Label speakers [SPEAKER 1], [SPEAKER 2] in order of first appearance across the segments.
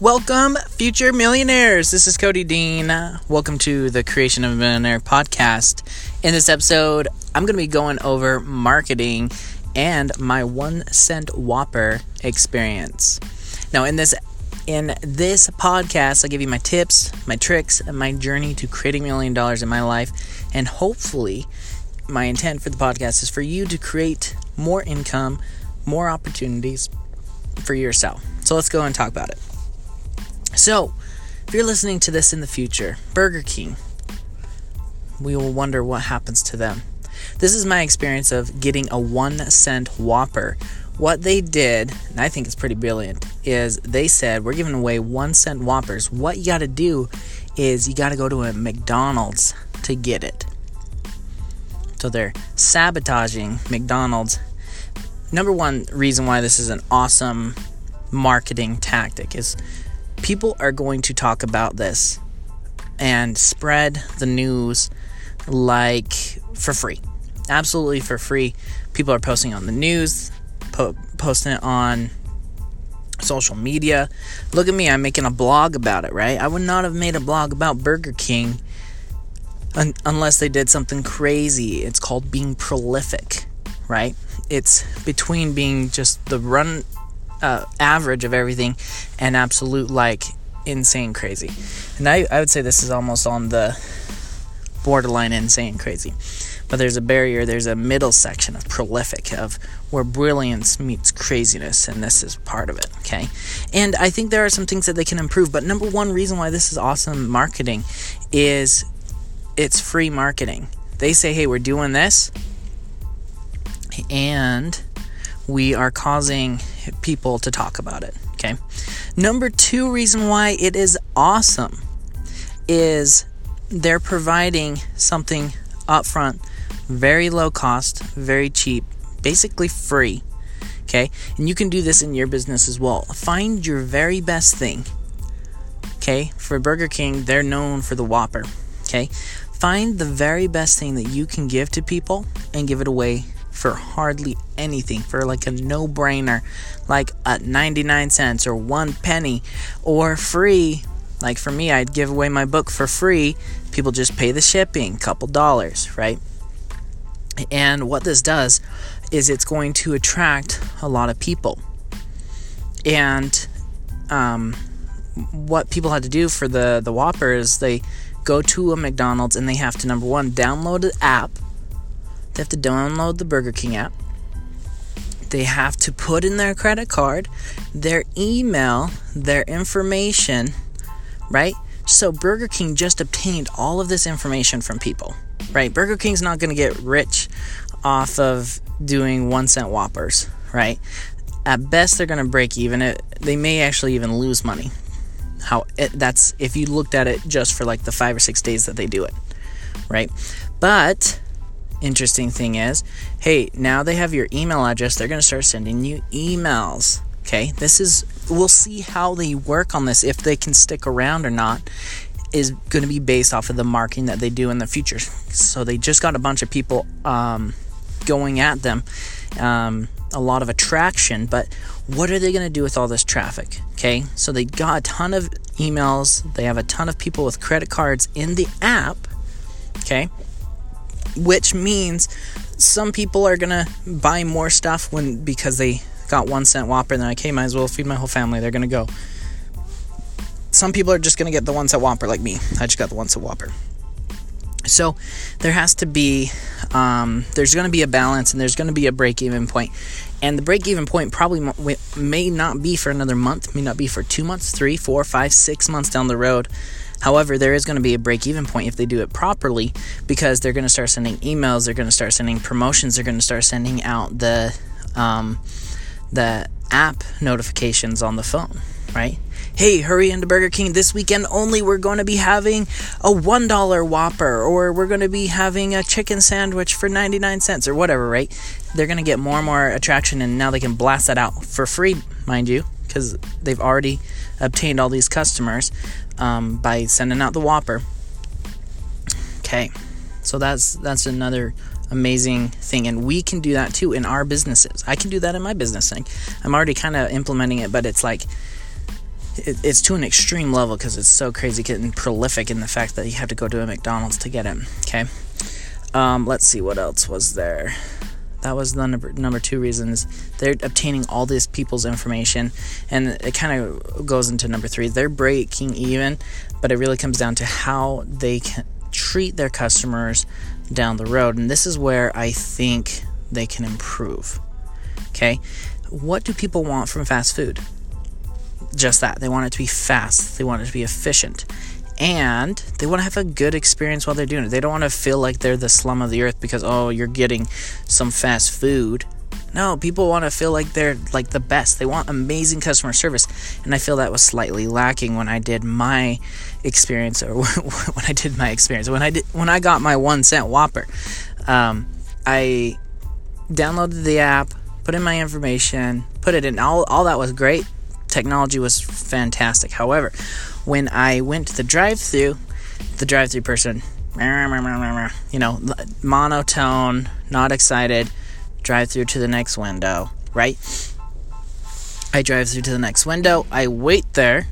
[SPEAKER 1] Welcome, future millionaires. This is Cody Dean. Welcome to the Creation of a Millionaire podcast. In this episode, I'm going to be going over marketing and my one cent Whopper experience. Now, in this in this podcast, I'll give you my tips, my tricks, and my journey to creating a million dollars in my life. And hopefully, my intent for the podcast is for you to create more income, more opportunities for yourself. So let's go and talk about it. So, if you're listening to this in the future, Burger King, we will wonder what happens to them. This is my experience of getting a one cent Whopper. What they did, and I think it's pretty brilliant, is they said, We're giving away one cent Whoppers. What you got to do is you got to go to a McDonald's to get it. So they're sabotaging McDonald's. Number one reason why this is an awesome marketing tactic is people are going to talk about this and spread the news like for free. Absolutely for free. People are posting on the news, po- posting it on social media. Look at me, I'm making a blog about it, right? I would not have made a blog about Burger King un- unless they did something crazy. It's called being prolific, right? It's between being just the run uh, average of everything and absolute like insane crazy. And I, I would say this is almost on the borderline insane crazy. But there's a barrier, there's a middle section of prolific, of where brilliance meets craziness, and this is part of it, okay? And I think there are some things that they can improve, but number one reason why this is awesome marketing is it's free marketing. They say, hey, we're doing this, and we are causing people to talk about it. Okay. Number two reason why it is awesome is they're providing something upfront, very low cost, very cheap, basically free. Okay. And you can do this in your business as well. Find your very best thing. Okay. For Burger King, they're known for the Whopper. Okay. Find the very best thing that you can give to people and give it away for hardly anything, for like a no brainer, like at 99 cents or one penny, or free. Like for me, I'd give away my book for free. People just pay the shipping, couple dollars, right? And what this does is it's going to attract a lot of people. And um, what people had to do for the the Whopper is they go to a McDonald's and they have to number one download the app they have to download the Burger King app. They have to put in their credit card, their email, their information, right? So Burger King just obtained all of this information from people, right? Burger King's not going to get rich off of doing one cent Whoppers, right? At best, they're going to break even. It, they may actually even lose money. How it, that's if you looked at it just for like the five or six days that they do it, right? But interesting thing is, hey, now they have your email address. They're going to start sending you emails. Okay, this is, we'll see how they work on this, if they can stick around or not, is going to be based off of the marketing that they do in the future. So they just got a bunch of people um, going at them, um, a lot of attraction, but what are they going to do with all this traffic? Okay, so they got a ton of emails, they have a ton of people with credit cards in the app. Okay, which means some people are gonna buy more stuff when because they got one cent Whopper and they're like, hey, might as well feed my whole family. They're gonna go. Some people are just gonna get the one cent Whopper like me. I just got the one cent Whopper. So there has to be, um, there's going to be a balance and there's going to be a break even point. And the break even point probably may not be for another month, may not be for two months, three, four, five, six months down the road. However, there is going to be a break even point if they do it properly because they're going to start sending emails, they're going to start sending promotions, they're going to start sending out the um, the app notifications on the phone, right? Hey, hurry into Burger King this weekend only. We're going to be having a $1 Whopper, or we're going to be having a chicken sandwich for 99 cents, or whatever, right? They're going to get more and more attraction, and now they can blast that out for free, mind you, because they've already obtained all these customers um, by sending out the Whopper. Okay, so that's that's another amazing thing, and we can do that too in our businesses. I can do that in my business. thing. I'm already kind of implementing it, but it's like it, it's to an extreme level because it's so crazy getting prolific in the fact that you have to go to a McDonald's to get it. Okay. Um, let's see what else was there. That was the number number two reasons they're obtaining all these people's information, and it kind of goes into number three. They're breaking even, but it really comes down to how they can treat their customers down the road, and this is where I think they can improve. Okay, what do people want from fast food? Just that they want it to be fast, they want it to be efficient, and they want to have a good experience while they're doing it. They don't want to feel like they're the slum of the earth because oh, you're getting some fast food. No, people want to feel like they're like the best. They want amazing customer service, and I feel that was slightly lacking when I did my experience, or when I did my experience when I did when I got my one cent Whopper. Um, I downloaded the app, put in my information, put it in. All all that was great. Technology was fantastic. However, when I went to the drive-through, the drive-through person, you know, monotone, not excited, drive through to the next window, right? I drive through to the next window. I wait there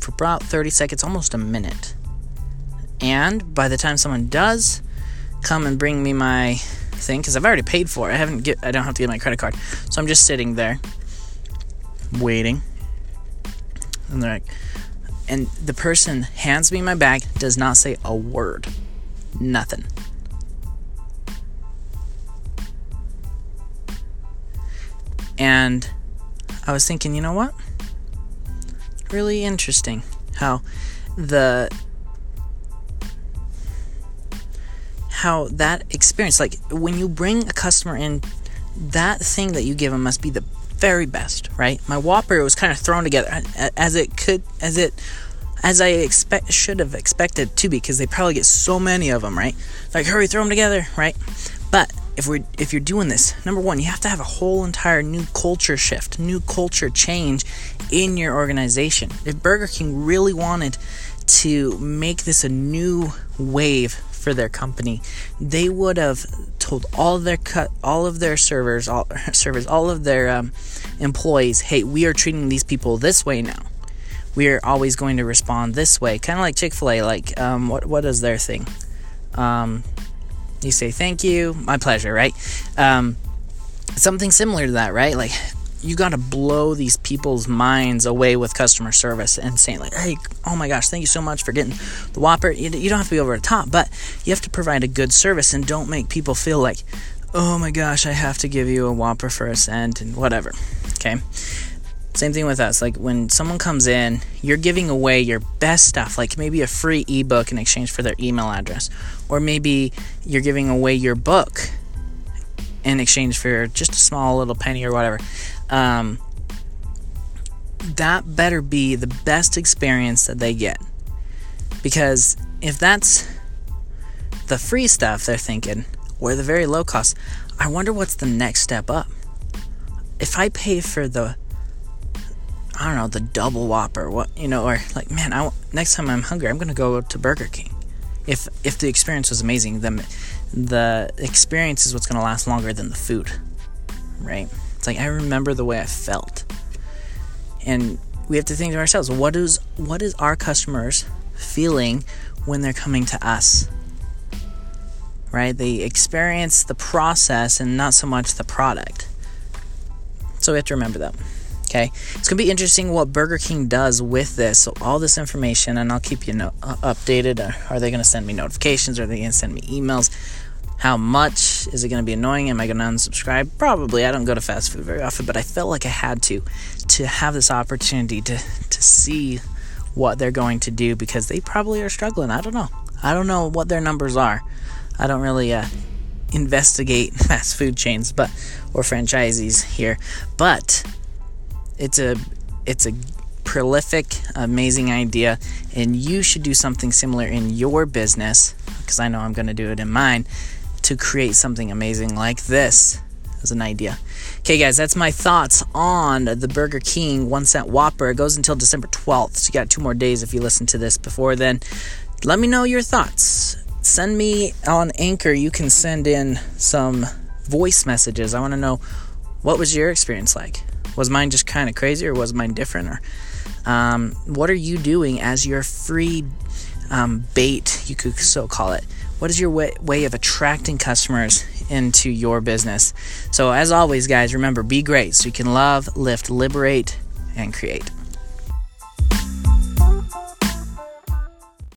[SPEAKER 1] for about 30 seconds, almost a minute. And by the time someone does come and bring me my thing, because I've already paid for it, I haven't get, I don't have to get my credit card, so I'm just sitting there waiting. And they're like, and the person hands me my bag, does not say a word. Nothing. And I was thinking, you know what? Really interesting how the how that experience like when you bring a customer in that thing that you give them must be the very best, right? My Whopper was kind of thrown together as it could, as it, as I expect should have expected to be, because they probably get so many of them, right? Like, hurry, throw them together, right? But if we if you're doing this, number one, you have to have a whole entire new culture shift, new culture change in your organization. If Burger King really wanted to make this a new wave for their company, they would have told all of their cut, all of their servers, all servers, all of their um, employees, "Hey, we are treating these people this way now. We are always going to respond this way." Kind of like Chick Fil A. Like, um, what what is their thing? Um, you say thank you, my pleasure, right? Um, something similar to that, right? Like you got to blow these people's minds away with customer service and saying like hey oh my gosh thank you so much for getting the whopper you, you don't have to be over the top but you have to provide a good service and don't make people feel like oh my gosh i have to give you a whopper for a cent and whatever okay same thing with us. Like when someone comes in, you're giving away your best stuff, like maybe a free ebook in exchange for their email address, or maybe you're giving away your book in exchange for just a small little penny or whatever. Um, that better be the best experience that they get. Because if that's the free stuff they're thinking, or the very low cost, I wonder what's the next step up. If I pay for the I don't know, the double whopper, what you know, or like, man, I next time I'm hungry, I'm gonna go to Burger King. If if the experience was amazing, then the experience is what's gonna last longer than the food, right? It's like I remember the way I felt, and we have to think to ourselves, what is what is our customers feeling when they're coming to us? Right? They experience the process and not so much the product. So we have to remember that. Okay, it's gonna be interesting what Burger King does with this. So all this information, and I'll keep you no- uh, updated. Uh, are they gonna send me notifications? Are they gonna send me emails? How much is it gonna be annoying? Am I gonna unsubscribe? Probably. I don't go to fast food very often, but I felt like I had to to have this opportunity to to see what they're going to do because they probably are struggling. I don't know. I don't know what their numbers are. I don't really uh, investigate fast food chains, but or franchisees here, but it's a it's a prolific, amazing idea, and you should do something similar in your business because I know I'm going to do it in mine to create something amazing like this as an idea. Okay, guys, that's my thoughts on the Burger King one cent Whopper. It goes until December 12th, so you got two more days if you listen to this before then. Let me know your thoughts. Send me on Anchor. You can send in some voice messages. I want to know what was your experience like was mine just kind of crazy or was mine different or Um, what are you doing as your free um, bait, you could so call it? What is your way, way of attracting customers into your business? So, as always, guys, remember be great so you can love, lift, liberate, and create.